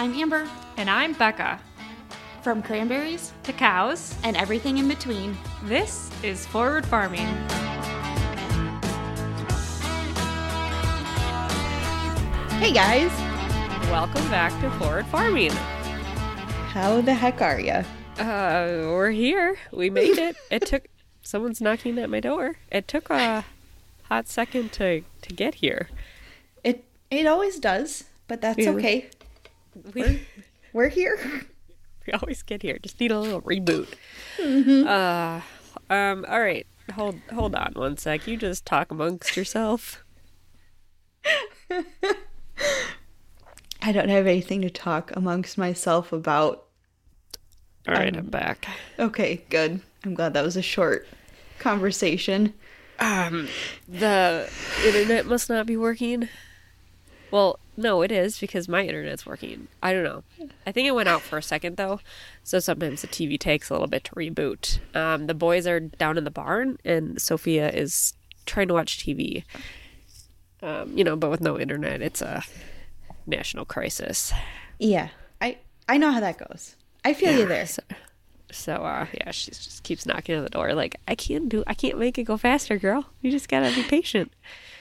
I'm Amber. And I'm Becca. From cranberries to cows and everything in between, this is Forward Farming. Hey guys! Welcome back to Forward Farming. How the heck are you? Uh, we're here. We made it. it took someone's knocking at my door. It took a hot second to to get here. It it always does, but that's Yeah. okay. We We're, we're here. we always get here. Just need a little reboot. Mm-hmm. Uh, um. All right. Hold hold on one sec. You just talk amongst yourself. I don't have anything to talk amongst myself about. All right, I'm back. Okay, good. I'm glad that was a short conversation. Um, the internet must not be working. Well, no, it is because my internet's working. I don't know. I think it went out for a second though, so sometimes the TV takes a little bit to reboot. Um, the boys are down in the barn, and Sophia is trying to watch TV. Um, you know, but with no internet, it's a national crisis. Yeah, I I know how that goes. I feel you there. So, so uh, yeah, she just keeps knocking on the door, like I can't do, I can't make it go faster, girl. You just gotta be patient.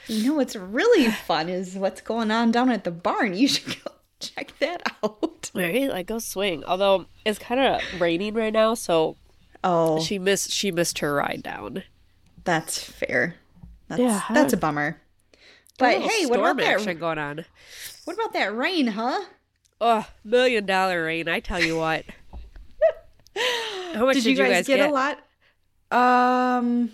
You know what's really fun is what's going on down at the barn. You should go check that out. Right, like go swing. Although it's kind of raining right now, so Oh, she missed she missed her ride down. that's fair. That's Yeah. that's a bummer. But A hey, what about that? going on? What about that rain, huh? Oh, million dollar rain! I tell you what. How much Did, you guys, get, a lot? Um,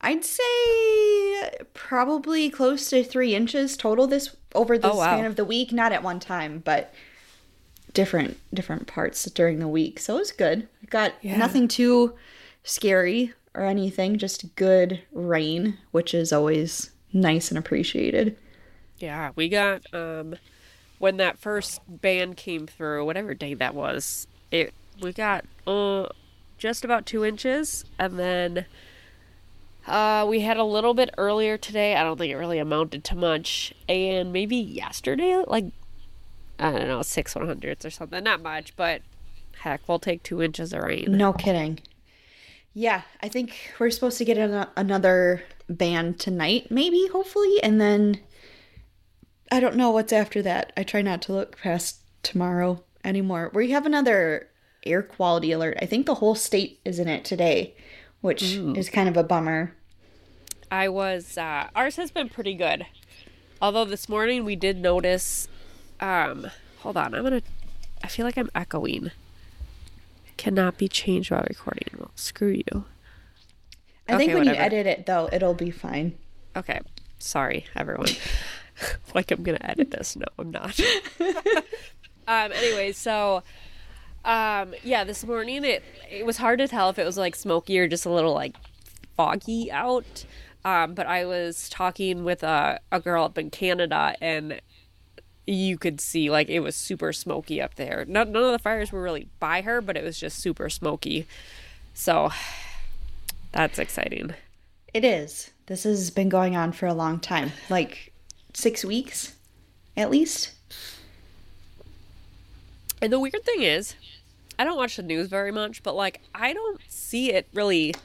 I'd say probably close to three inches total this over the Oh, wow. span of the week. Not at one time, but different different parts during the week. So it was good. Got Yeah. nothing too scary or anything. Just good rain, which is always nice and appreciated. Yeah, we got um when that first band came through, whatever day that was. It we got uh just about two inches, and then uh we had a little bit earlier today. I don't think it really amounted to much, and maybe yesterday, like I don't know, six one hundredths or something. Not much, but heck, we'll take two inches of rain. No kidding. Yeah, I think we're supposed to get an- another band tonight, maybe, hopefully, and then I don't know what's after that. I try not to look past tomorrow anymore. We have another air quality alert. I think the whole state is in it today, which is kind of a bummer. I was uh ours has been pretty good. Although this morning we did notice um hold on, I'm gonna I feel like I'm echoing. Cannot be changed while recording. Well, screw you. I think Okay, when you edit it, though, it'll be fine. Okay. Sorry, everyone. like I'm gonna edit this. No, I'm not. um anyway, so um yeah, this morning it it was hard to tell if it was like smoky or just a little like foggy out. Um, but I was talking with a, a girl up in Canada and you could see like it was super smoky up there. None, none of the fires were really by her, but it was just super smoky. So that's exciting. It is. This has been going on for a long time like six weeks at least. And the weird thing is, I don't watch the news very much, but like I don't see it really.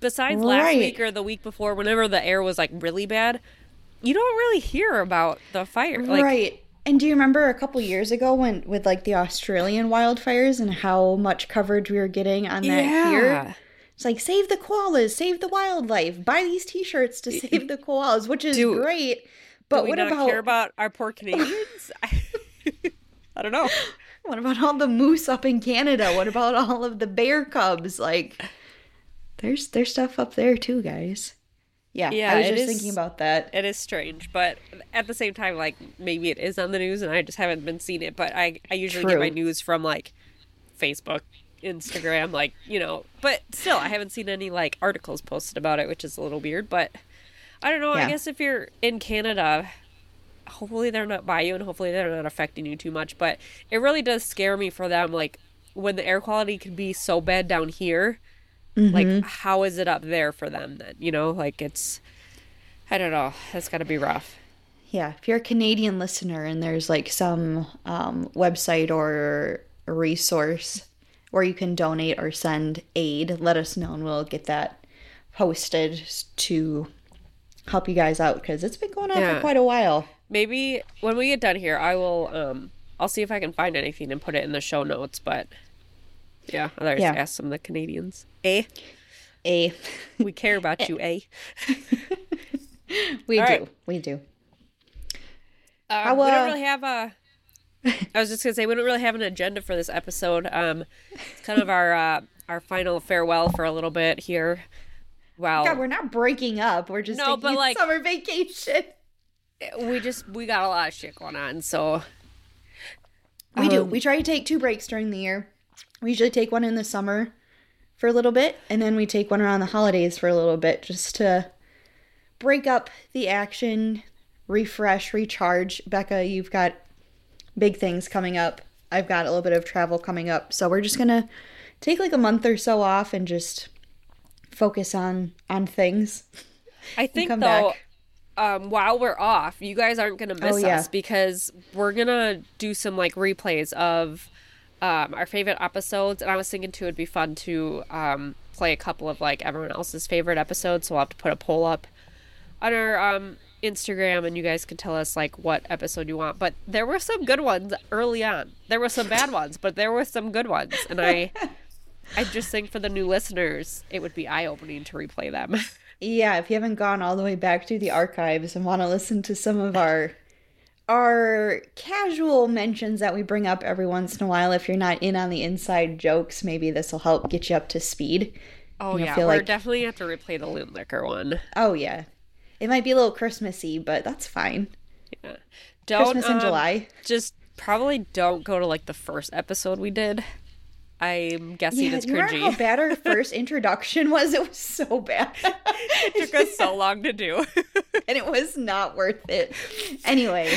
Besides last Right. week or the week before, whenever the air was like really bad, you don't really hear about the fire. Like, right. And do you remember a couple years ago when with like the Australian wildfires and how much coverage we were getting on that yeah, here? It's like save the koalas, save the wildlife, buy these t-shirts to save the koalas, which is Do- great. But we what not about care about our poor Canadians? I don't know. What about all the moose up in Canada? What about all of the bear cubs? Like there's there's stuff up there too, guys. Yeah, Yeah, I was just is- thinking about that. It is strange, but at the same time, like maybe it is on the news and I just haven't been seeing it. But I, I usually get my news from like Facebook, Instagram, like you know. But still, I haven't seen any like articles posted about it, which is a little weird. But I don't know. Yeah. I guess if you're in Canada, hopefully they're not by you and hopefully they're not affecting you too much. But it really does scare me for them, like when the air quality can be so bad down here. Like, how is it up there for them then? You know, like it's, I don't know. That's got to be rough. yeah, if you're a Canadian listener and there's like some um, website or resource where you can donate or send aid, let us know and we'll get that posted to help you guys out because it's been going on Yeah. for quite a while. Maybe when we get done here, I will. Um, I'll see if I can find anything and put it in the show notes. But yeah, otherwise Yeah. ask some of the Canadians. Eh? A, We care about you, eh? we All do, right. we do. Um, How, we uh, don't really have a. I was just gonna say we don't really have an agenda for this episode. Um, it's kind of our uh, our final farewell for a little bit here. Wow, God, we're not breaking up. We're just No, taking but, a like- summer vacation. We just we got a lot of shit going on, so We do. Um, We try to take two breaks during the year. We usually take one in the summer for a little bit, and then we take one around the holidays for a little bit just to break up the action, refresh, recharge. Becca, you've got big things coming up. I've got a little bit of travel coming up. So we're just going to take like a month or so off and just focus on on things. I think though, back. Um, while we're off, you guys aren't gonna miss Oh, yeah. us because we're gonna do some like replays of um, our favorite episodes, and I was thinking too it'd be fun to um, play a couple of like everyone else's favorite episodes. So we'll have to put a poll up on our um, Instagram, and you guys can tell us like what episode you want. But there were some good ones early on. There were some bad ones, but there were some good ones, and I. I just think for the new listeners, it would be eye opening to replay them. Yeah, if you haven't gone all the way back through the archives and want to listen to some of our our casual mentions that we bring up every once in a while, if you're not in on the inside jokes, maybe this will help get you up to speed. Oh yeah, we're like- definitely have to replay the loot liquor one. Oh yeah, it might be a little Christmassy, but that's fine. Yeah. Don't Christmas in um, July. Just probably don't go to like the first episode we did. I'm guessing Yeah, it's remember how cringy. bad our first introduction was? It was so bad, it took us so long to do. and it was not worth it. Anyway,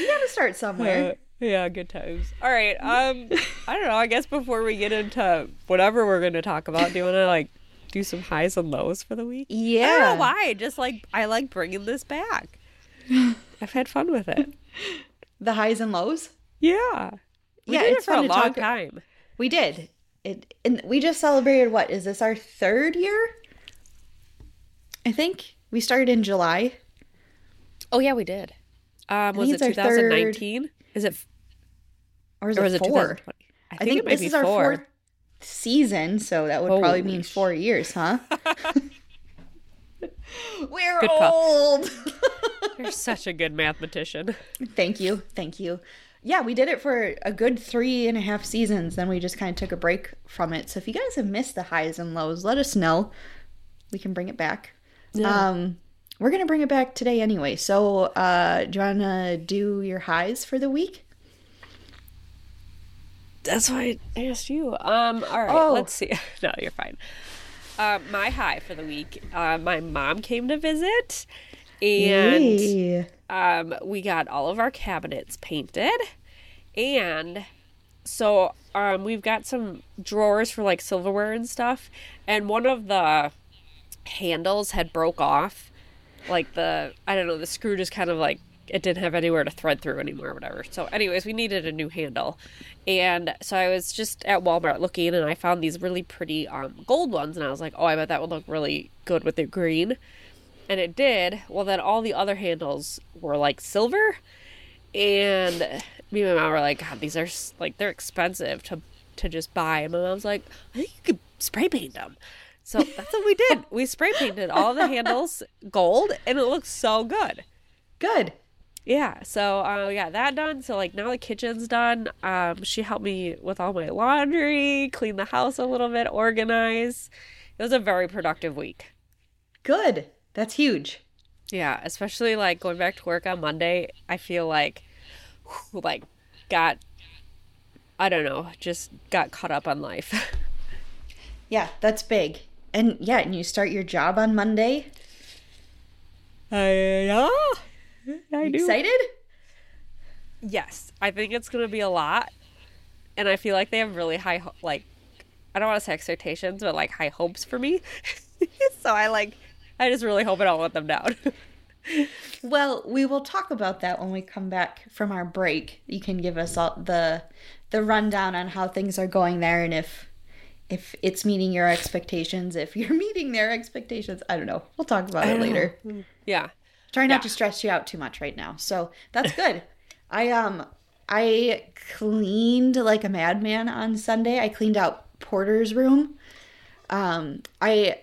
you got to start somewhere. Uh, yeah, good times. All right. Um, I don't know. I guess before we get into whatever we're going to talk about, do you want to like do some highs and lows for the week? I don't know yeah, why. Just like I like bringing this back. I've had fun with it. the highs and lows. Yeah. We Yeah, did it's it for a to long talk- time. We did. It and we just celebrated what? Is this our third year? I think we started in July. Oh yeah, we did. Um, was it it's third- 2019? Is it Or is or it was it four? 2020? I I think, think it might this is our fourth season, so that would probably mean four years, huh? We're Good old. You're such a good mathematician. thank you, thank you. Yeah, we did it for a good three and a half seasons. Then we just kind of took a break from it. So if you guys have missed the highs and lows, let us know. We can bring it back. Um, we're gonna bring it back today anyway. So, uh, do you wanna do your highs for the week? That's why I asked you. Um, all right, Oh. let's see. No, you're fine. Um, my high for the week. Uh, my mom came to visit, and um, we got all of our cabinets painted, and so um, we've got some drawers for like silverware and stuff, and one of the handles had broke off, like the I don't know, the screw just kind of like it didn't have anywhere to thread through anymore or whatever. So, anyways, we needed a new handle, and so I was just at Walmart looking, and I found these really pretty um, gold ones, and I was like, oh, I bet that would look really good with the green. And it did. Well, then all the other handles were like silver, and me and my mom were like, God, these are like they're expensive to to just buy. And my mom's like, I think you could spray paint them. So that's what we did. We spray painted all the handles gold, and it looks so good. Good. Yeah, so uh, we got that done. So like now the kitchen's done. Um, she helped me with all my laundry, clean the house a little bit, organize. It was a very productive week. Good. That's huge. Yeah, especially like going back to work on Monday. I feel like, whew, like, got, I don't know, just got caught up on life. Yeah, that's big. And yeah, and you start your job on Monday. I, yeah, I do. Excited? Yes, I think it's gonna be a lot, and I feel like they have really high, ho- like, I don't want to say expectations, but like high hopes for me. so I like, I just really hope I don't let them down. well, we will talk about that when we come back from our break. You can give us all the the rundown on how things are going there and if if it's meeting your expectations, if you're meeting their expectations. I don't know. We'll talk about it later. Yeah. Try not Yeah. to stress you out too much right now. So that's good. I um I cleaned like a madman on Sunday. I cleaned out Porter's room. Um I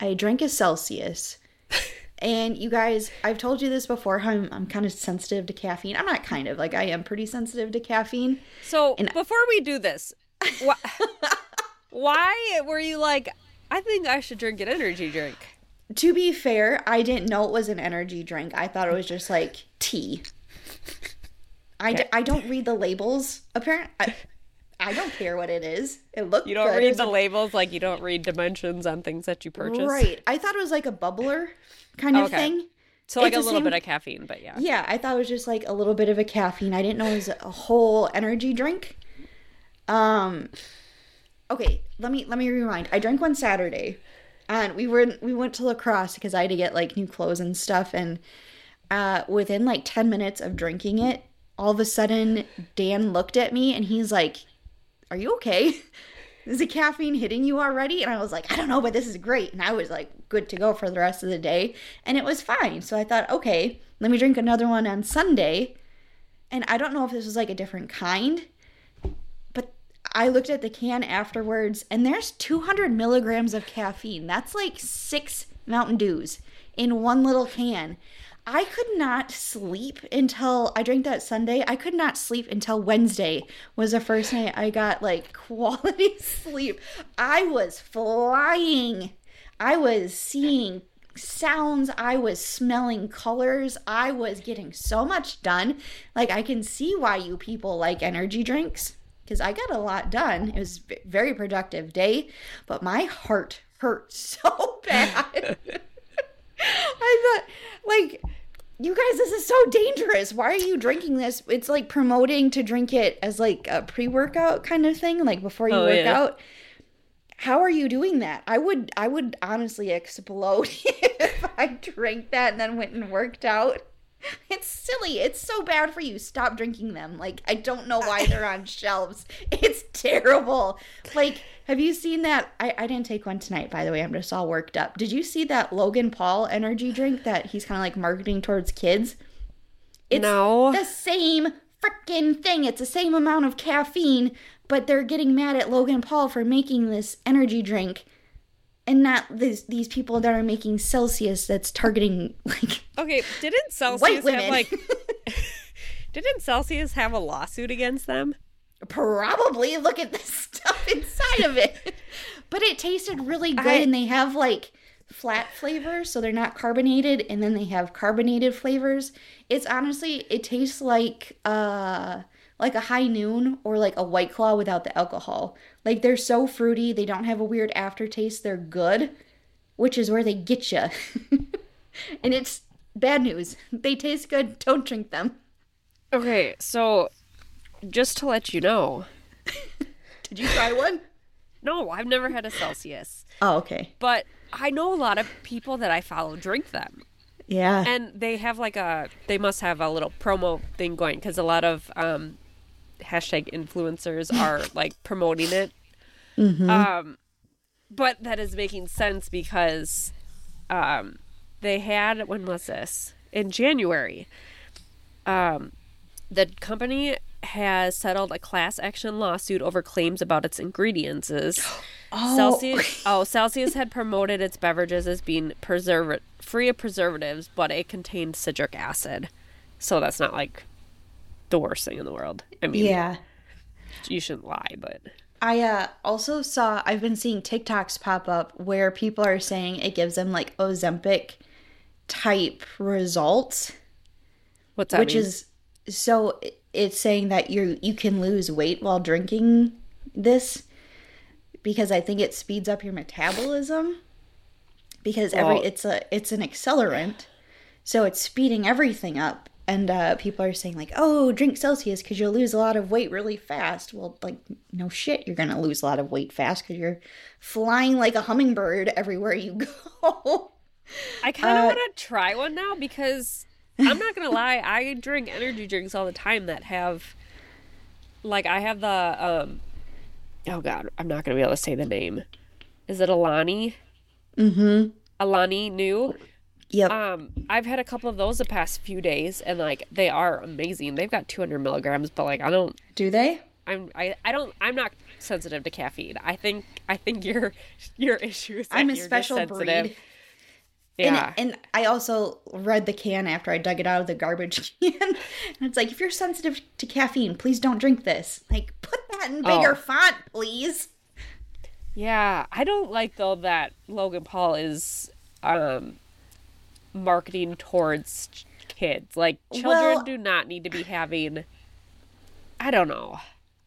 I drank a Celsius. And you guys, I've told you this before how I'm, I'm kind of sensitive to caffeine. I'm not kind of, like I am pretty sensitive to caffeine. So And- before we do this, wh- why were you like, I think I should drink an energy drink? To be fair, I didn't know it was an energy drink. I thought it was just like tea. I, d-. I don't read the labels. Apparently, I, don't care what it is. It looked You don't good. Read the labels like you don't read dimensions on things that you purchase. Right. I thought it was like a bubbler kind of Okay. thing. So like It's a little same- bit of caffeine, but yeah. Yeah, I thought it was just like a little bit of a caffeine. I didn't know it was a whole energy drink. Um Okay, let me let me rewind. I drank one Saturday and we were we went to La Crosse because I had to get like new clothes and stuff and uh within like 10 minutes of drinking it, all of a sudden Dan looked at me and he's like, "Are you okay?" Is the caffeine hitting you already? And I was like, I don't know, but this is great. And I was like, good to go for the rest of the day. And it was fine. So I thought, okay, let me drink another one on Sunday. And I don't know if this was like a different kind, but I looked at the can afterwards and there's 200 milligrams of caffeine. That's like six Mountain Dews in one little can. I could not sleep until I drank that Sunday. I could not sleep until Wednesday was the first night I got like quality sleep. I was flying. I was seeing sounds. I was smelling colors. I was getting so much done. Like I can see why you people like energy drinks because I got a lot done. It was a very productive day, but my heart hurt so bad. I thought, like, you guys, this is so dangerous. Why are you drinking this? It's like promoting to drink it as like a pre workout kind of thing, like before you Oh, work yeah. out. How are you doing that? I would, I would honestly explode if I drank that and then went and worked out. It's silly. It's so bad for you. Stop drinking them. Like, I don't know why they're on shelves. It's terrible. Like, have you seen that? I, I didn't take one tonight, by the way. I'm just all worked up. Did you see that Logan Paul energy drink that he's kind of like marketing towards kids? It's No. the same freaking thing. It's the same amount of caffeine, but they're getting mad at Logan Paul for making this energy drink and not these these people that are making Celsius that's targeting like Okay, didn't Celsius have like didn't Celsius have a lawsuit against them? Probably look at the stuff inside of it. But it tasted really good I- and they have like flat flavors, so they're not carbonated and then they have carbonated flavors. It's honestly it tastes like uh like a high noon or like a white claw without the alcohol. Like they're so fruity, they don't have a weird aftertaste, they're good, which is where they get you. and it's bad news. They taste good, don't drink them. Okay, so just to let you know, Did you try one? no, I've never had a Celsius, Oh, okay. but I know a lot of people that I follow drink them. Yeah. and they have like a they must have a little promo thing going because a lot of um hashtag influencers are like promoting it um but that is making sense because um they had when was this in january um the company has settled a class action lawsuit over claims about its ingredients Celsius oh Celsius had promoted its beverages as being preserv free of preservatives, but it contained citric acid. So that's not like the worst thing in the world. I mean, Yeah. you shouldn't lie, but I uh, also saw, I've been seeing TikToks pop up where people are saying it gives them like Ozempic type results, what's that which mean? is so it's saying that you you can lose weight while drinking this because I think it speeds up your metabolism because every it's a it's an accelerant. So it's speeding everything up and uh, people are saying like, "Oh, drink Celsius because you'll lose a lot of weight really fast." Well, like, no shit, you're gonna lose a lot of weight fast because you're flying like a hummingbird everywhere you go. I kind of Uh, want to try one now because I'm not gonna lie, I drink energy drinks all the time that have, like, I have the um, oh god, I'm not gonna be able to say the name. Is it Alani? Mm-hmm. Alani Nu. Yep. Um, I've had a couple of those the past few days, and like they are amazing. They've got 200 milligrams, but like I don't, Do they? I'm, I, I don't, I'm not sensitive to caffeine. I think, I think your, your issue is I'm a special breed. Yeah. And, and I also read the can after I dug it out of the garbage can. and it's like, if you're sensitive to caffeine, please don't drink this. Like, put that in bigger Oh. font, please. Yeah, I don't like though that Logan Paul is um marketing towards kids. Like children Well- do not need to be having I don't know.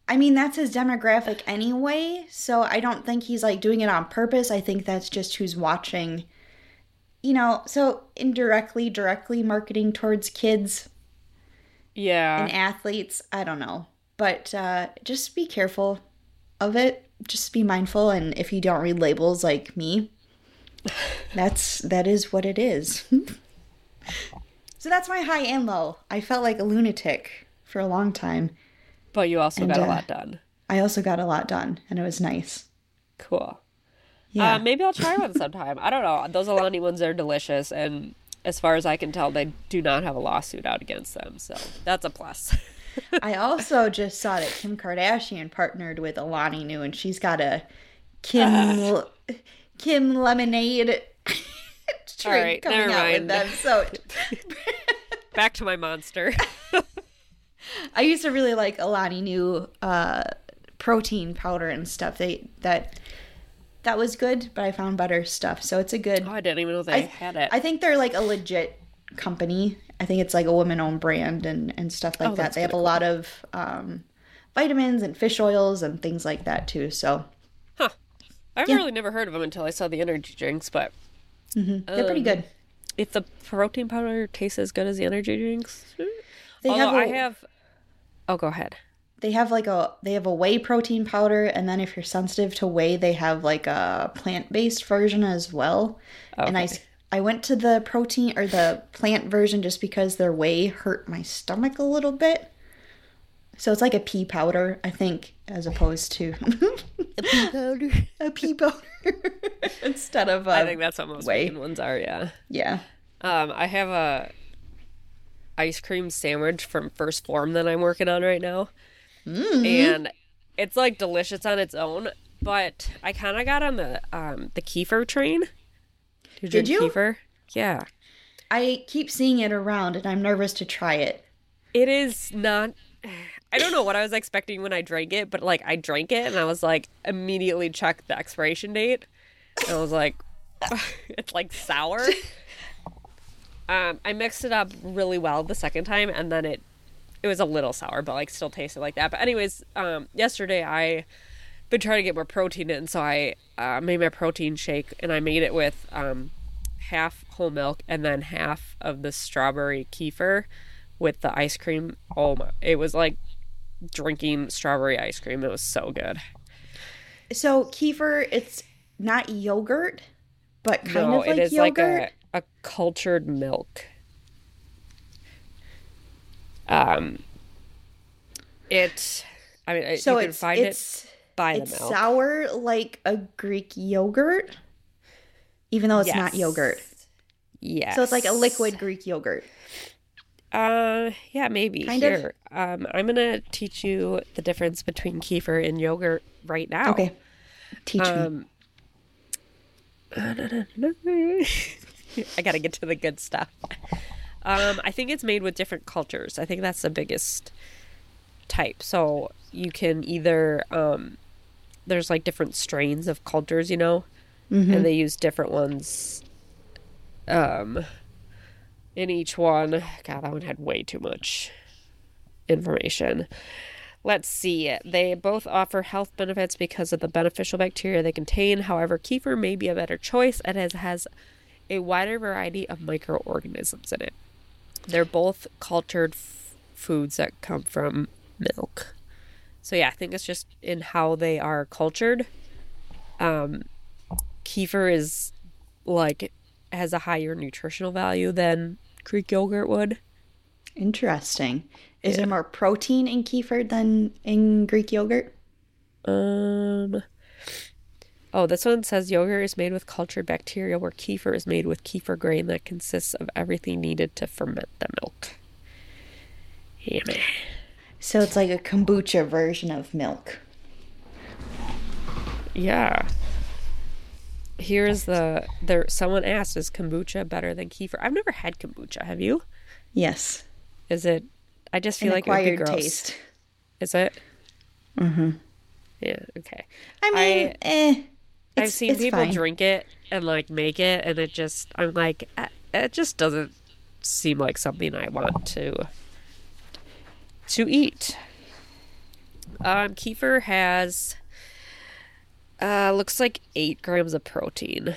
I mean, that's his demographic anyway, so I don't think he's like doing it on purpose. I think that's just who's watching. You know, so indirectly, directly marketing towards kids Yeah. and athletes. I don't know. But uh, just be careful of it. Just be mindful. And if you don't read labels like me, that's that is what it is. so that's my high and low. I felt like a lunatic for a long time. but you also and, got a uh, lot done. I also got a lot done, and it was nice. Cool. Yeah. Uh, maybe I'll try one sometime. I don't know. Those Alani ones are delicious and as far as I can tell, they do not have a lawsuit out against them, so that's a plus. I also just saw that Kim Kardashian partnered with Alani Nu, and she's got a Kim Kim lemonade drink All right, coming never out with mind. them. So Back to my monster. I used to really like Alani Nu uh, protein powder and stuff. They that that was good, but I found better stuff. So it's a good. Oh, I didn't even know they I, had it. I think they're like a legit company. I think it's like a woman-owned brand and and stuff like Oh, that. They have a lot of um, vitamins and fish oils and things like that too. So Huh. I've Yeah. really never heard of them until I saw the energy drinks, but they're pretty Um, good. if the protein powder tastes as good as the energy drinks, They although have I a- have. Oh, go ahead. They have like a they have a whey protein powder and then if you're sensitive to whey they have like a plant-based version as well okay. and i i went to the protein or the plant version just because their whey hurt my stomach a little bit so it's like a pea powder i think as opposed to a pea powder a pea powder instead of I think that's what most whey. ones are. Yeah. yeah Um, I have a ice cream sandwich from First Form that I'm working on right now, Mm-hmm. and it's like delicious on its own. But I kind of got on the um the kefir train. Do Did you? Kefir? Yeah. i keep seeing it around and i'm nervous to try it It is not. I don't know what I was expecting when I drank it, but like I drank it and I was like immediately checked the expiration date. And I was like, it's like sour. Um, I mixed it up really well the second time, and then it it was a little sour, but like still tasted like that. But anyways, um, yesterday I been trying to get more protein in, so I uh, made my protein shake, and I made it with um, half whole milk and then half of the strawberry kefir with the ice cream. Oh my! It was like drinking strawberry ice cream. It was so good. so kefir it's not yogurt but kind no, of like it is yogurt like a, a cultured milk. Um, it. I mean, So you can find it's it by the it's milk. sour like a Greek yogurt, even though it's not yogurt. Yes. So it's like a liquid Greek yogurt. Uh, yeah, maybe. Kind of. Um, I'm gonna teach you the difference between kefir and yogurt right now. Okay, teach me. Um, I gotta get to the good stuff. Um, I think it's made with different cultures. I think that's the biggest type. So you can either um, there's like different strains of cultures, you know, and they use different ones. Um, in each one, God, that one had way too much information. Let's see. They both offer health benefits because of the beneficial bacteria they contain. However, kefir may be a better choice and it has a wider variety of microorganisms in it. They're both cultured f- foods that come from milk. So yeah, I think it's just in how they are cultured. Um, kefir is like has a higher nutritional value than Greek yogurt would. Interesting. Is there more protein in kefir than in Greek yogurt? Um. Oh, this one says yogurt is made with cultured bacteria, where kefir is made with kefir grain that consists of everything needed to ferment the milk. Yeah. So it's like a kombucha version of milk. Yeah. Here's the there. Someone asked, "Is kombucha better than kefir?" I've never had kombucha. Have you? Yes. Is it? I just An feel like it would be gross. taste. Is it? Mm-hmm. Yeah. Okay. I mean, I- eh. I've seen it's people fine. drink it and like make it, and it just I'm like, eh, it just doesn't seem like something I want to to eat. Um, kefir has uh looks like eight grams of protein.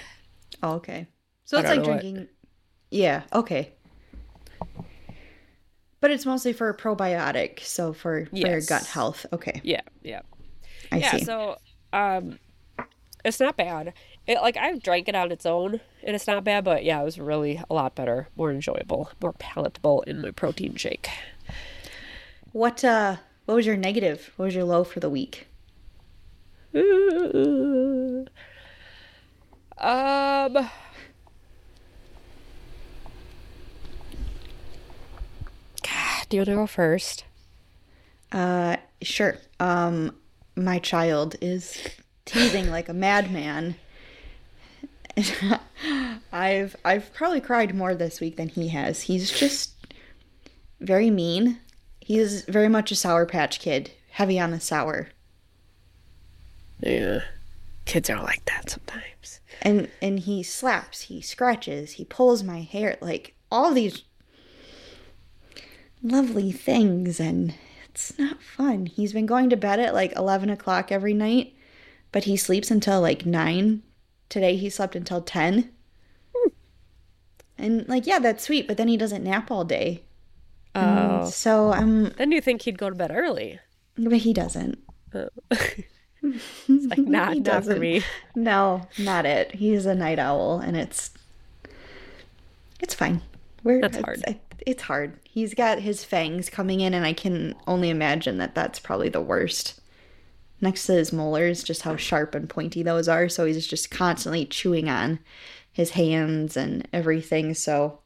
Oh, okay. So it's like know what- drinking. Yeah. Okay. But it's mostly for probiotic, so for, for your gut health. Okay, Yeah, yeah. I yeah, see. so um it's not bad. It like I've drank it on its own and it's not bad, but yeah, it was really a lot better, more enjoyable, more palatable in my protein shake. what uh, what was your negative? What was your low for the week? Um Do you want to go first? Uh, sure. Um, my child is teasing like a madman. I've I've probably cried more this week than he has. He's just very mean. He's very much a sour patch kid, heavy on the sour. Yeah. Kids are like that sometimes. And and he slaps, he scratches, he pulls my hair, like all these lovely things and it's not fun. He's been going to bed at like eleven o'clock every night, but he sleeps until like nine. Today he slept until ten. And like, yeah, that's sweet, but then he doesn't nap all day. Um, oh. So I'm Then you think he'd go to bed early. but he doesn't. Oh. Like not He not for doesn't. me. No, not it. He's a night owl, and it's it's fine. We're That's it's, hard. It's hard. He's got his fangs coming in, and I can only imagine that that's probably the worst. Next to his molars, just how sharp and pointy those are. So he's just constantly chewing on his hands and everything. So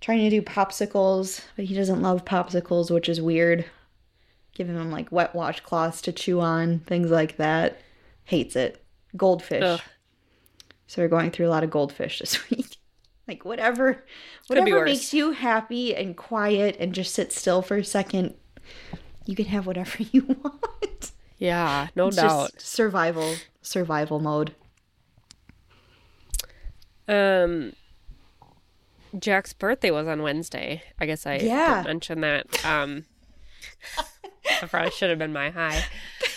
trying to do popsicles, but he doesn't love popsicles, which is weird. Giving him like wet washcloths to chew on, things like that. Hates it. Goldfish. Ugh. So we're going through a lot of goldfish this week. like whatever whatever makes you happy and quiet and just sit still for a second, you can have whatever you want. Yeah, no It's doubt. just survival survival mode. Um, Jack's birthday was on Wednesday. I guess I Yeah. didn't mention that. Um, that probably should have been my high.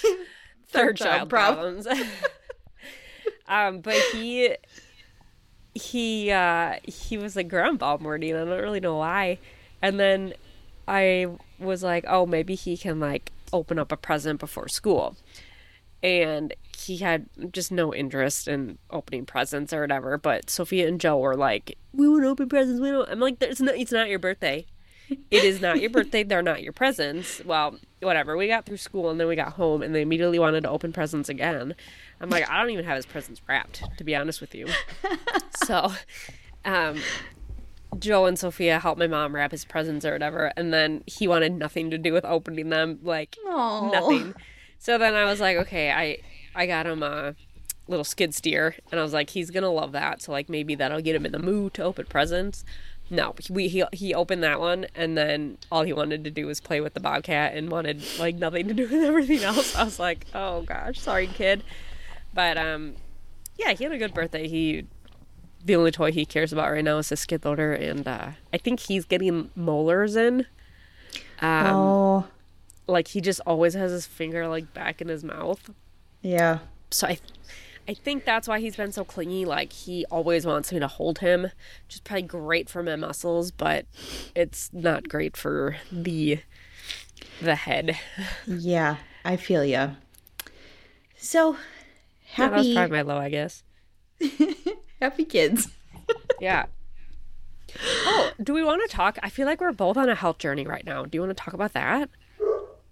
Third child child prob- problems. um, but he he uh he was like grumpy all morning. I don't really know why. And then I was like, oh, maybe he can like open up a present before school. And he had just no interest in opening presents or whatever. But Sophia and Joe were like, we want to open presents. We don't. I'm like, it's not. It's not your birthday. It is not your birthday. They're not your presents. Well, whatever. We got through school and then we got home and they immediately wanted to open presents again. I'm like, I don't even have his presents wrapped, to be honest with you. so, um, Joe and Sophia helped my mom wrap his presents or whatever, and then he wanted nothing to do with opening them, like Aw. nothing. So then I was like, okay, I I got him a little skid steer, and I was like, he's gonna love that. So like maybe that'll get him in the mood to open presents. No, we he he opened that one, and then all he wanted to do was play with the bobcat and wanted like nothing to do with everything else. I was like, oh gosh, sorry kid, but um, yeah, he had a good birthday. He the only toy he cares about right now is his skid loader, and uh, I think he's getting molars in. Um, oh, like he just always has his finger like back in his mouth. yeah. So I, I think that's why he's been so clingy. Like he always wants me to hold him, which is probably great for my muscles, but it's not great for the, the head. Yeah, I feel ya. So Yeah, that was happy probably my low, I guess. happy kids. Yeah. Oh, do we want to talk? I feel like we're both on a health journey right now. Do you want to talk about that?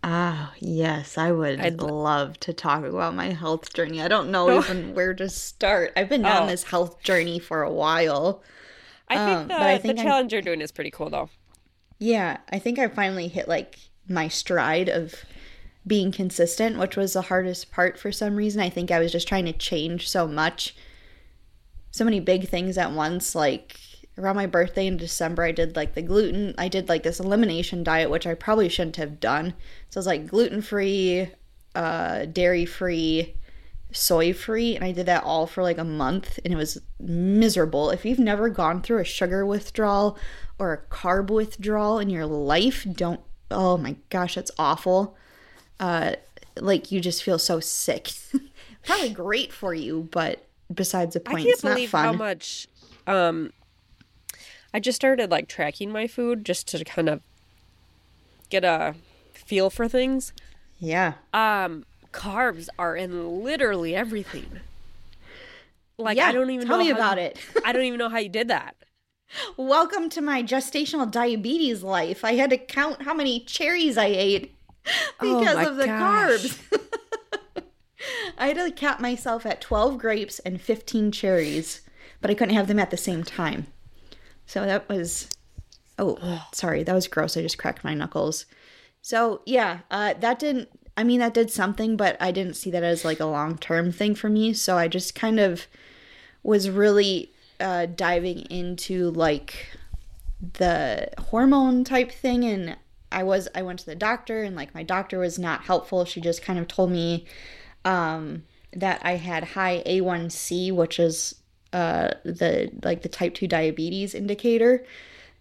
Ah, yes, I would I'd- love to talk about my health journey. I don't know even where to start. I've been down Oh. this health journey for a while. I think Um, the, but I think the I'm- challenge you're doing is pretty cool though. Yeah, I think I finally hit like my stride of being consistent, which was the hardest part for some reason. I think I was just trying to change so much, so many big things at once. Like around my birthday in December, I did like the gluten, I did like this elimination diet, which I probably shouldn't have done. So it was like gluten free, uh, dairy free, soy free, and I did that all for like a month, and it was miserable. If you've never gone through a sugar withdrawal or a carb withdrawal in your life, don't. Oh my gosh, that's awful. Uh, like you just feel so sick. Probably great for you, but besides the I point, can't it's not believe how much um I just started like tracking my food just to kind of get a feel for things. yeah, Um carbs are in literally everything. Like yeah. I don't even tell know me about you- it. I don't even know how you did that. Welcome to my gestational diabetes life. I had to count how many cherries I ate Oh because my of the gosh. carbs. I had to cap myself at 12 grapes and 15 cherries, but I couldn't have them at the same time. So that was Oh, sorry. That was gross. I just cracked my knuckles. So, yeah, uh, that didn't I mean that did something, but I didn't see that as like a long-term thing for me, so I just kind of was really uh, diving into like the hormone type thing and I was I went to the doctor and like my doctor was not helpful. She just kind of told me um that I had high A1C, which is uh the like the type 2 diabetes indicator.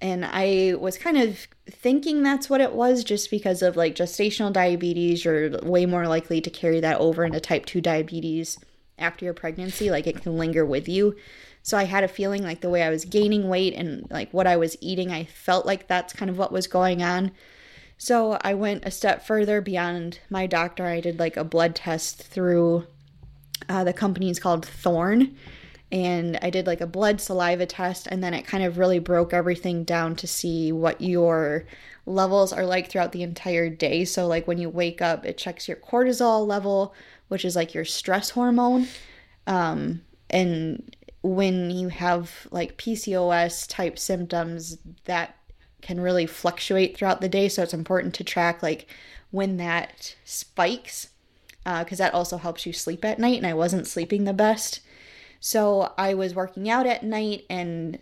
And I was kind of thinking that's what it was just because of like gestational diabetes, you're way more likely to carry that over into type 2 diabetes after your pregnancy. Like it can linger with you. So I had a feeling like the way I was gaining weight and like what I was eating, I felt like that's kind of what was going on. So I went a step further beyond my doctor. I did like a blood test through uh, the company is called Thorne. And I did like a blood saliva test, and then it kind of really broke everything down to see what your levels are like throughout the entire day. So, like when you wake up, it checks your cortisol level, which is like your stress hormone. Um, and when you have like PCOS type symptoms, that can really fluctuate throughout the day. So, it's important to track like when that spikes uh, because that also helps you sleep at night. And I wasn't sleeping the best. So I was working out at night and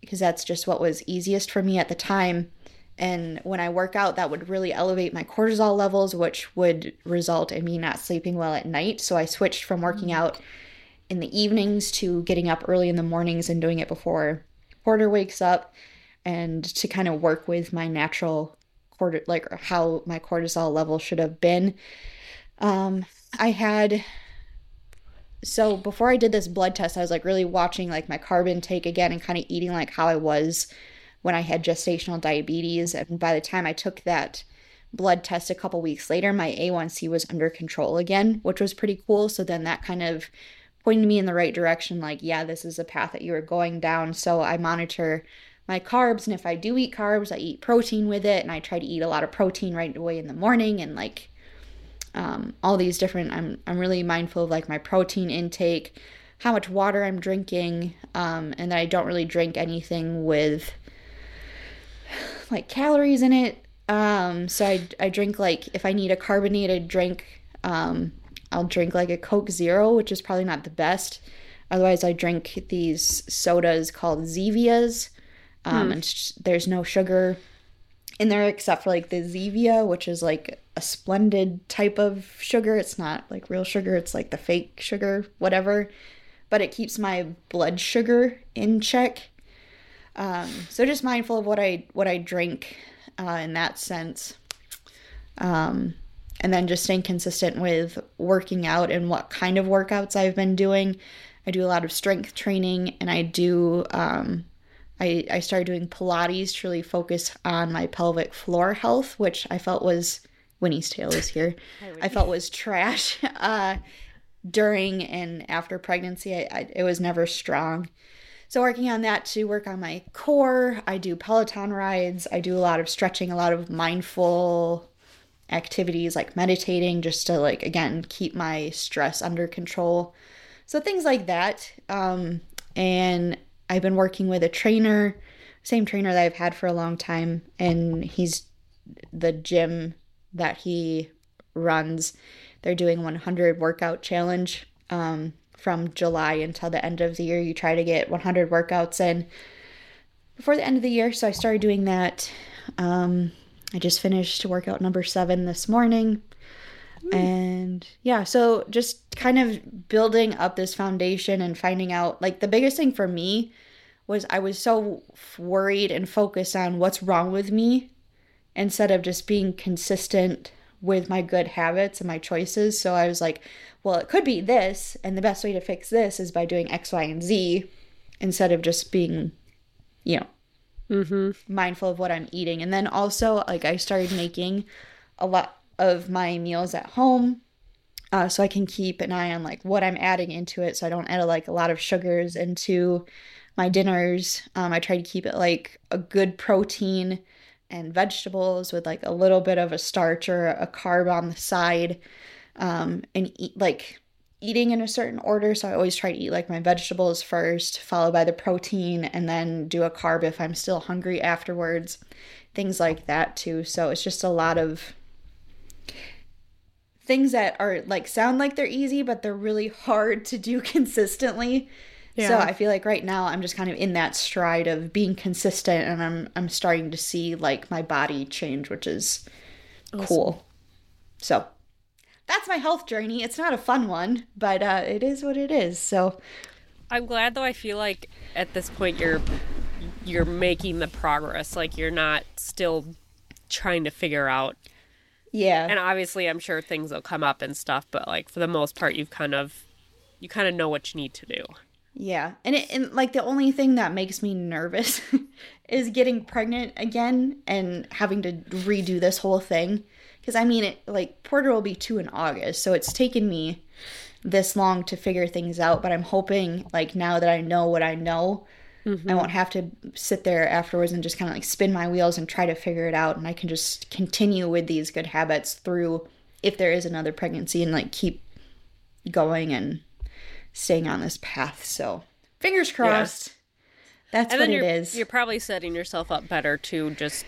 because that's just what was easiest for me at the time. And when I work out, that would really elevate my cortisol levels, which would result in me not sleeping well at night. So I switched from working mm. out in the evenings to getting up early in the mornings and doing it before Porter wakes up and to kind of work with my natural corti- like how my cortisol level should have been. Um, I had so before I did this blood test, I was like really watching like my carb intake again and kind of eating like how I was when I had gestational diabetes. And by the time I took that blood test a couple weeks later, my A1C was under control again, which was pretty cool. So then that kind of pointed me in the right direction like, yeah, this is a path that you are going down. So I monitor my carbs. And if I do eat carbs, I eat protein with it. And I try to eat a lot of protein right away in the morning and like um, all these different I'm, I'm really mindful of like my protein intake how much water i'm drinking um, and that i don't really drink anything with like calories in it um, so I, I drink like if i need a carbonated drink um, i'll drink like a coke zero which is probably not the best otherwise i drink these sodas called zevias um, and sh- there's no sugar in there except for like the Zevia, which is like a Splenda type of sugar. It's not like real sugar, it's like the fake sugar, whatever. But it keeps my blood sugar in check. Um, so just mindful of what I what I drink uh, in that sense. Um, and then just staying consistent with working out and what kind of workouts I've been doing. I do a lot of strength training and I do um, I, I started doing Pilates to really focus on my pelvic floor health, which I felt was Winnie's tail is here. I felt was trash uh, during and after pregnancy. I, I, it was never strong. So working on that to work on my core. I do Peloton rides. I do a lot of stretching, a lot of mindful activities like meditating just to like again keep my stress under control. So things like that. Um, and I've been working with a trainer, same trainer that I've had for a long time, and he's the gym that he runs. They're doing 100 workout challenge um, from July until the end of the year. You try to get 100 workouts in before the end of the year. So I started doing that. Um, I just finished workout number seven this morning. And yeah, so just kind of building up this foundation and finding out like the biggest thing for me was I was so worried and focused on what's wrong with me instead of just being consistent with my good habits and my choices. So I was like, well, it could be this, and the best way to fix this is by doing X, Y, and Z instead of just being, you know, Mm-hmm. mindful of what I'm eating. And then also, like, I started making a lot of my meals at home. Uh, so I can keep an eye on like what I'm adding into it, so I don't add like a lot of sugars into my dinners. Um, I try to keep it like a good protein and vegetables with like a little bit of a starch or a carb on the side, um, and eat like eating in a certain order. So I always try to eat like my vegetables first, followed by the protein, and then do a carb if I'm still hungry afterwards. Things like that too. So it's just a lot of things that are like sound like they're easy, but they're really hard to do consistently. So I feel like right now I'm just kind of in that stride of being consistent and I'm I'm starting to see like my body change, which is cool. So that's my health journey. It's not a fun one, but uh, it is what it is. So I'm glad though. I feel like at this point you're you're making the progress. Like you're not still trying to figure out. Yeah, And obviously, I'm sure things will come up and stuff. But like for the most part, you've kind of you kind of know what you need to do. Yeah, and it, and like the only thing that makes me nervous is getting pregnant again and having to redo this whole thing. Because I mean, it like Porter will be two in August, so it's taken me this long to figure things out. But I'm hoping, like now that I know what I know, I won't have to sit there afterwards and just kind of like spin my wheels and try to figure it out, and I can just continue with these good habits through if there is another pregnancy and like keep going and staying on this path. So fingers crossed. That's And what it you're is. you're probably setting yourself up better too, just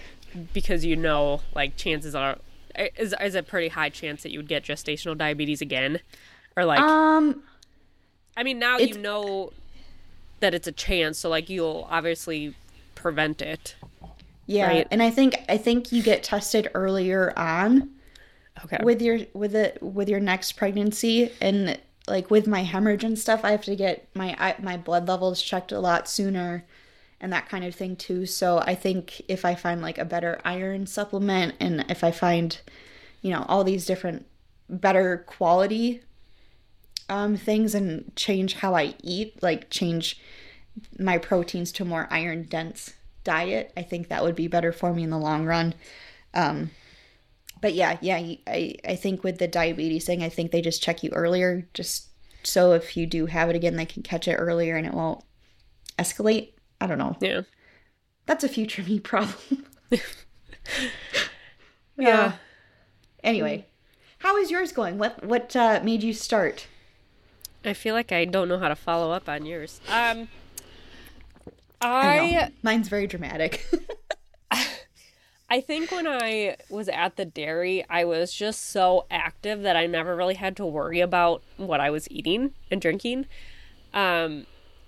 because you know like chances are is is a pretty high chance that you would get gestational diabetes again, or like Um, I mean now you know that it's a chance, so like you'll obviously prevent it. yeah, Right. and I think I think you get tested earlier on Okay. with your with it with your next pregnancy and like with my hemorrhage and stuff, I have to get my I, my blood levels checked a lot sooner and that kind of thing too. So I think if I find like a better iron supplement and if I find you know all these different better quality um things and change how I eat, like change my proteins to more iron dense diet, I think that would be better for me in the long run. Um but yeah, yeah, I I think with the diabetes thing, I think they just check you earlier, just so if you do have it again, they can catch it earlier and it won't escalate. I don't know. yeah. That's a future me problem. Yeah. Anyway, how is yours going? What what uh, made you start? I feel like I don't know how to follow up on yours. Um, I. I Mine's very dramatic. I think when I was at the dairy, I was just so active that I never really had to worry about what I was eating and drinking. Um,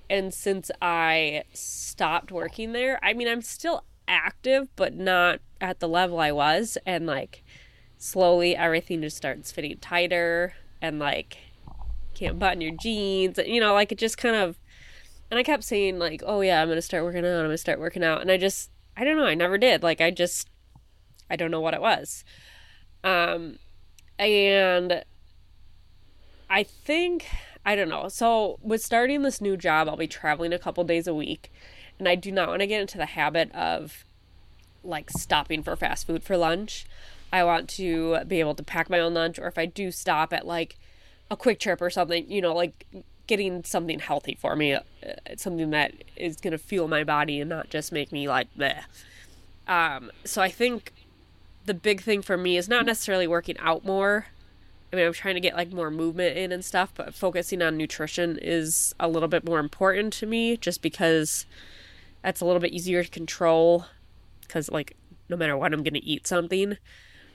and since I stopped working there, I mean, I'm still active, but not at the level I was. And like, slowly everything just starts fitting tighter and like, can't button your jeans. You know, like it just kind of. And I kept saying, like, oh yeah, I'm to start working out. I'm to start working out. And I just, I don't know. I never did. Like, I just, I don't know what it was. Um, and I think I don't know. So with starting this new job, I'll be traveling a couple days a week, and I do not want to get into the habit of like stopping for fast food for lunch. I want to be able to pack my own lunch, or if I do stop at like a quick trip or something, you know, like getting something healthy for me, uh, something that is going to fuel my body and not just make me like bleh. Um, so I think the big thing for me is not necessarily working out more. I mean, I'm trying to get like more movement in and stuff, but focusing on nutrition is a little bit more important to me just because that's a little bit easier to control because like no matter what, I'm going to eat something.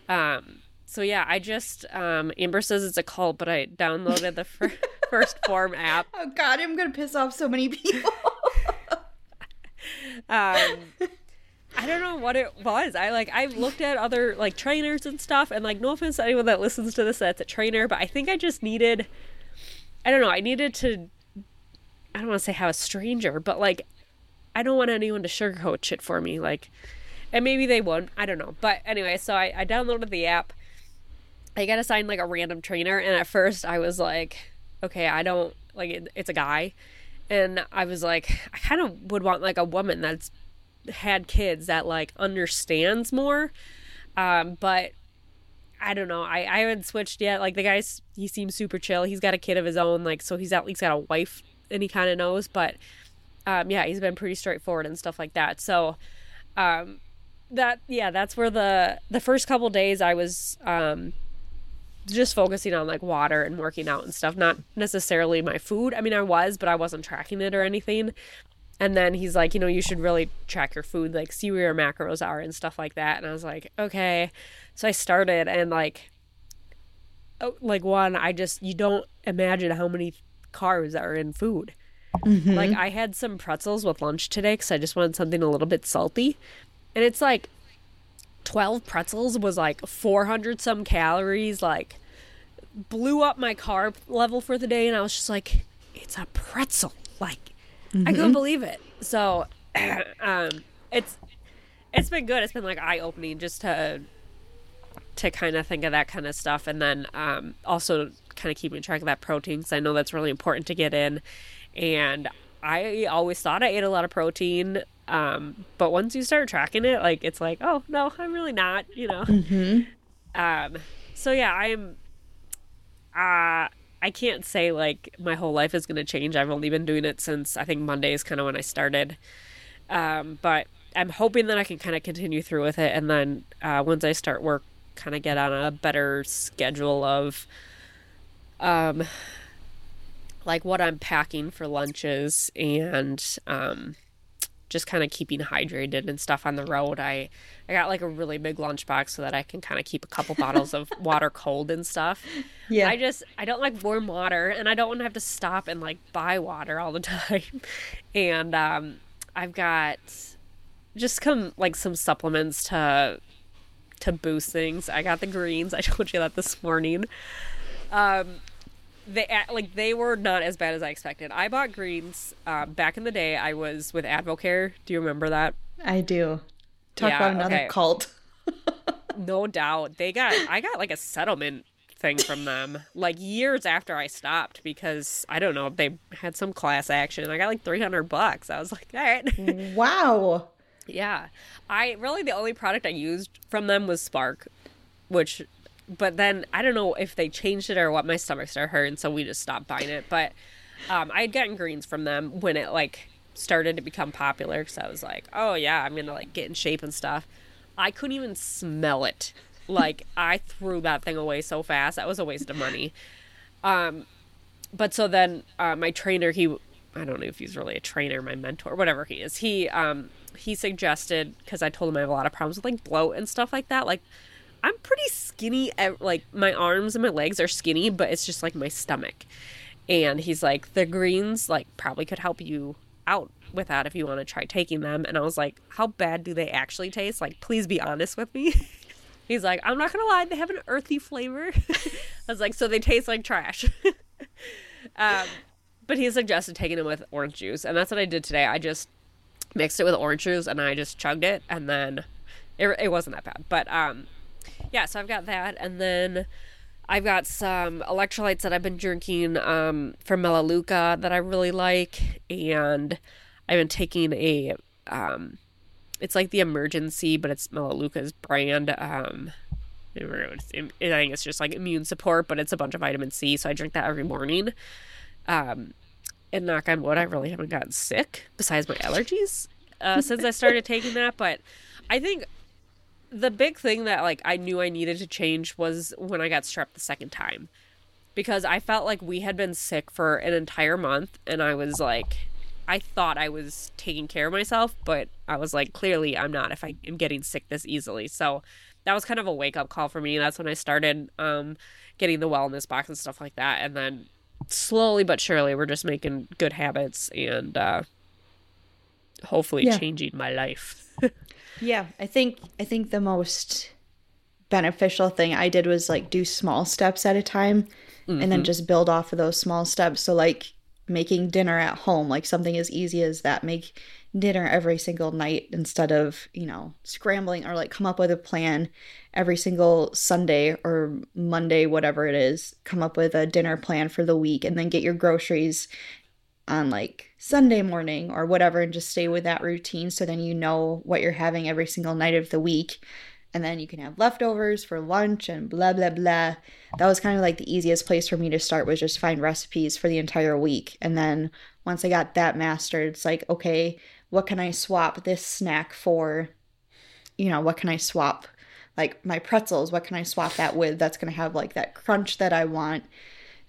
Um, so yeah, I just um, Amber says it's a cult, but I downloaded the fir- 1st Phorm app. Oh God, I'm gonna piss off so many people. um, I don't know what it was. I like I've looked at other like trainers and stuff, and like no offense to anyone that listens to this that's a trainer, but I think I just needed. I don't know. I needed to. I don't want to say have a stranger, but like, I don't want anyone to sugarcoat shit for me. Like, and maybe they won't. I don't know. But anyway, so I, I downloaded the app I got assigned like a random trainer, and at first I was like, okay, I don't like it, it's a guy, and I was like, I kind of would want like a woman that's had kids that like understands more, um, but I don't know. I I haven't switched yet. Like the guy's he seems super chill. He's got a kid of his own, like so he's at least got a wife and he kind of knows. But um, yeah, he's been pretty straightforward and stuff like that. So um, that yeah, that's where the the first couple days I was um just focusing on like water and working out and stuff, not necessarily my food. I mean, I was, but I wasn't tracking it or anything. And then he's like, you know, you should really track your food, like see where your macros are and stuff like that. And I was like, okay. So I started and like, oh, like one, I just, you don't imagine how many carbs are in food. Mm-hmm. Like I had some pretzels with lunch today because I just wanted something a little bit salty. And it's like 12 pretzels was like 400 some calories, like blew up my carb level for the day. And I was just like, it's a pretzel. Like, mm-hmm. I couldn't mm-hmm. believe it. So, um, it's, it's been good. It's been like eye opening just to, to kind of think of that kind of stuff. And then, um, also kind of keeping track of that protein because I know that's really important to get in. And I always thought I ate a lot of protein. Um, but once you start tracking it, like it's like, oh no, I'm really not, you know. Mm-hmm. Um, so yeah, I'm. Uh, I can't say like my whole life is going to change. I've only been doing it since I think Monday is kind of when I started. Um, but I'm hoping that I can kind of continue through with it, and then uh, once I start work, kind of get on a better schedule of, um, like what I'm packing for lunches and um just kind of keeping hydrated and stuff on the road. I I got like a really big lunchbox so that I can kind of keep a couple bottles of water cold and stuff. Yeah. I just I don't like warm water and I don't want to have to stop and like buy water all the time. And um I've got just come like some supplements to to boost things. I got the greens. I told you that this morning. Um they like they were not as bad as I expected. I bought greens uh, back in the day. I was with Advocare. Do you remember that? I do. Talk yeah, about another okay. cult. no doubt. They got I got like a settlement thing from them like years after I stopped because I don't know they had some class action. I got like three hundred bucks. I was like, all right. Wow. yeah, I really the only product I used from them was Spark, which but then I don't know if they changed it or what. My stomach started hurting, so we just stopped buying it. But um, I had gotten greens from them when it like started to become popular because I was like, oh yeah, I'm gonna like get in shape and stuff. I couldn't even smell it. Like I threw that thing away so fast. That was a waste of money. Um, but so then uh, my trainer, he, I don't know if he's really a trainer, my mentor, whatever he is. He um he suggested because I told him I have a lot of problems with like bloat and stuff like that, like I'm pretty skinny. Like my arms and my legs are skinny, but it's just like my stomach. And he's like, the greens like probably could help you out with that if you want to try taking them. And I was like, how bad do they actually taste? Like, please be honest with me. he's like, I'm not gonna lie, they have an earthy flavor. I was like, so they taste like trash. um, but he suggested taking them with orange juice, and that's what I did today. I just mixed it with orange juice and I just chugged it, and then it, it wasn't that bad. But um, yeah, so I've got that, and then I've got some electrolytes that I've been drinking um, from Melaleuca that I really like, and I've been taking a. Um, it's like the Emergen-C, but it's Melaleuca's brand. Um, I think it's just like immune support, but it's a bunch of vitamin C, so I drink that every morning. Um, and knock on wood, I really haven't gotten sick besides my allergies uh, since I started taking that. But I think the big thing that like I knew I needed to change was when I got strep the second time because I felt like we had been sick for an entire month and I was like I thought I was taking care of myself, but I was like clearly I'm not if I am getting sick this easily. So that was kind of a wake up call for me. That's when I started um, getting the wellness box and stuff like that and then slowly but surely we're just making good habits and uh, hopefully Yeah. changing my life. Yeah, I think I think the most beneficial thing I did was like do small steps at a time and then mm-hmm. just build off of those small steps. So like making dinner at home, like something as easy as that, make dinner every single night instead of, you know, scrambling or like come up with a plan every single Sunday or Monday, whatever it is, come up with a dinner plan for the week and then get your groceries on like Sunday morning or whatever and just stay with that routine so then you know what you're having every single night of the week and then you can have leftovers for lunch and blah blah blah. That was kind of like the easiest place for me to start was just find recipes for the entire week. And then once I got that mastered, it's like, okay, what can I swap this snack for? You know, what can I swap? Like my pretzels, what can I swap that with that's going to have like that crunch that I want?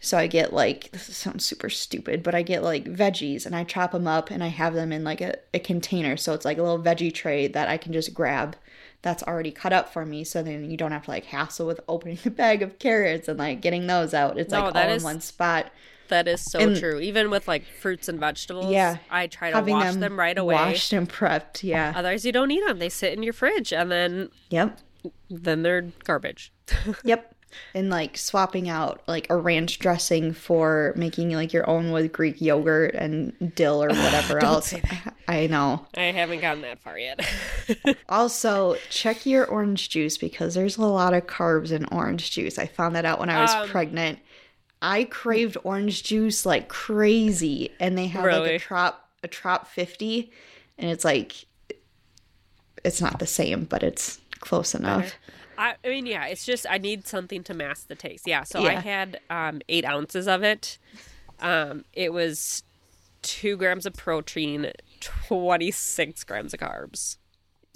So I get like this sounds super stupid, but I get like veggies and I chop them up and I have them in like a, a container. So it's like a little veggie tray that I can just grab that's already cut up for me. So then you don't have to like hassle with opening the bag of carrots and like getting those out. It's No, like all is- in one spot. That is so And- true. Even with like fruits and vegetables, Yeah. I try to wash them, right away. Washed and prepped. Yeah. Otherwise, you don't eat them. They sit in your fridge, and then Yep. then they're garbage. Yep. And like swapping out like a ranch dressing for making like your own with Greek yogurt and dill or whatever else. I know. I haven't gotten that far yet. Also, check your orange juice because there's a lot of carbs in orange juice. I found that out when I was Um, pregnant. I craved orange juice like crazy, and they have like a trop a trop fifty, and it's like it's not the same, but it's close enough. I, I mean, yeah, it's just I need something to mask the taste. Yeah, so I had um, eight ounces of it. Um, it was two grams of protein, twenty six grams of carbs,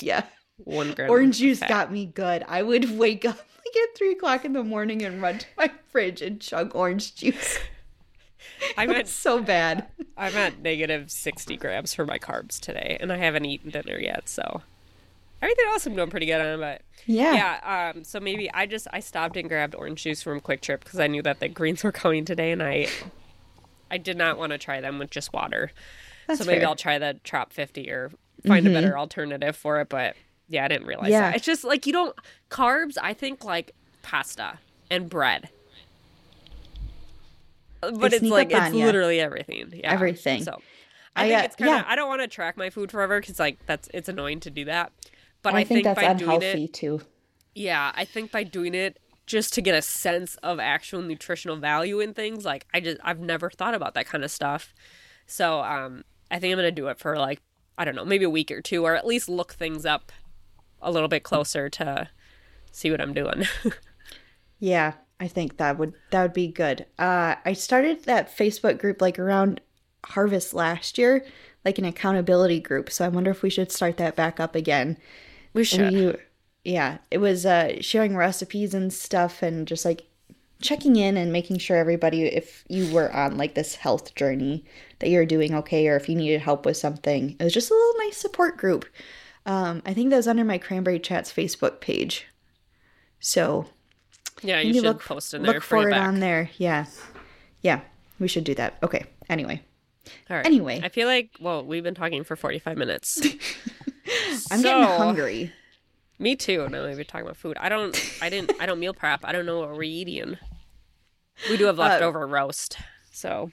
Yeah, one gram. orange juice fat. got me good. I would wake up like at three o'clock in the morning and run to my fridge and chug orange juice. I'm at so bad. I'm at negative sixty grams for my carbs today, and I haven't eaten dinner yet. So everything else I'm doing pretty good on, but Yeah. yeah. Um, so maybe I just I stopped and grabbed orange juice from QuikTrip because I knew that the greens were coming today, and I I did not want to try them with just water. That's so maybe fair. Mm-hmm. I'll try the Trop 50 or find a better alternative for it. But yeah, I didn't realize Yeah. that. It's just like you don't carbs. I think like pasta and bread. But They it's like it's ya. literally everything. Yeah. Everything. So I, I, think uh, it's kind of. yeah. I don't want to track my food forever because like that's it's annoying to do that. But I, I, think, that's by doing unhealthy it, too. yeah, I think by doing it just to get a sense of actual nutritional value in things, like I just I've never thought about that kind of stuff. So um I think I'm gonna do it for like I don't know, maybe a week or two, or at least look things up a little bit closer to see what I'm doing. Yeah, I think that would that would be good. Uh, I started that Facebook group like around harvest last year, like an accountability group. So I wonder if we should start that back up again. We should. Yeah, it was uh, sharing recipes and stuff, and just like checking in and making sure everybody, if you were on like this health journey, that you're doing okay, or if you needed help with something. It was just a little nice support group. Um, I think that was under my Cranberry Chats Facebook page. So yeah, you should look, post in there. look for it back. on there. Yeah. Yeah. We should do that. Okay. Anyway. All right. Anyway. I feel like well, we've been talking for 45 minutes. I'm So- getting hungry. Me too. Now we're talking about food, I don't. I didn't. I don't meal prep. I don't know what we're eating. We do have Uh, leftover roast, so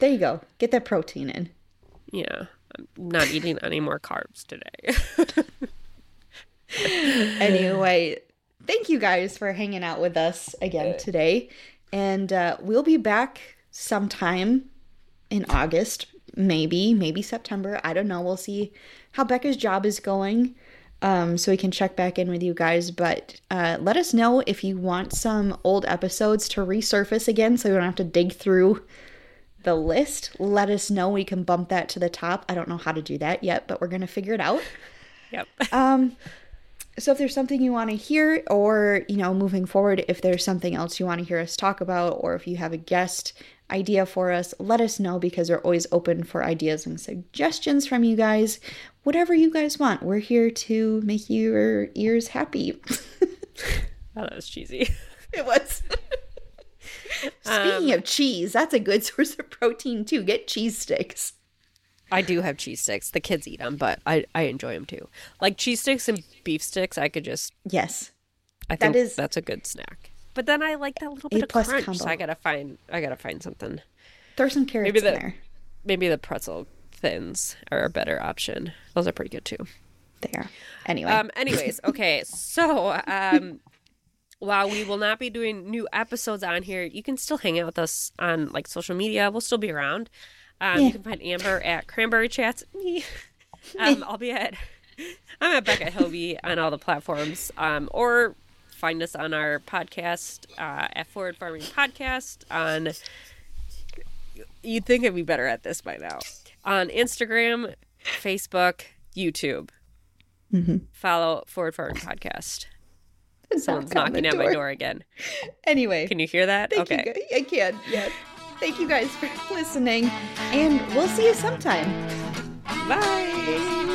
There you go. Get that protein in. yeah, I'm not eating any more carbs today. Anyway, thank you guys for hanging out with us again today. And uh, we'll be back sometime in August, maybe, maybe September. I don't know. We'll see how Becca's job is going. Um, so we can check back in with you guys. But uh, let us know if you want some old episodes to resurface again so we don't have to dig through the list, let us know. We can bump that to the top. I don't know how to do that yet, but we're going to figure it out. Yep. Um, so if there's something you want to hear, or you know, moving forward, if there's something else you want to hear us talk about, or if you have a guest idea for us, let us know because we're always open for ideas and suggestions from you guys. Whatever you guys want, we're here to make your ears happy. Oh, that was cheesy. it was. Speaking Um, of cheese, that's a good source of protein too. Get cheese sticks. I do have cheese sticks. The kids eat them, but I, I enjoy them too. Like cheese sticks and beef sticks, I could just. Yes. I think is- that's a good snack. But then I like that little bit of crunch. combo. So I gotta find. I gotta find something. Throw some carrots Maybe the- in there. Maybe the pretzel thins are a better option. Those are pretty good too. There. Anyway. Um. Anyways, okay. So, um, while we will not be doing new episodes on here, you can still hang out with us on like social media. We'll still be around. Um, Yeah. You can find Amber at Cranberry Chats. um, I'll be at I'm at Becca Hilby on all the platforms. Um, or find us on our podcast uh, at Forward Farming Podcast on. You'd think I'd be better at this by now. On Instagram, Facebook, YouTube. Follow Forward Farming Podcast. Someone's Knock on the knocking at my door again. Anyway. Can you hear that? Thank okay. you. I can, yeah. Thank you guys for listening, and we'll see you sometime. Bye.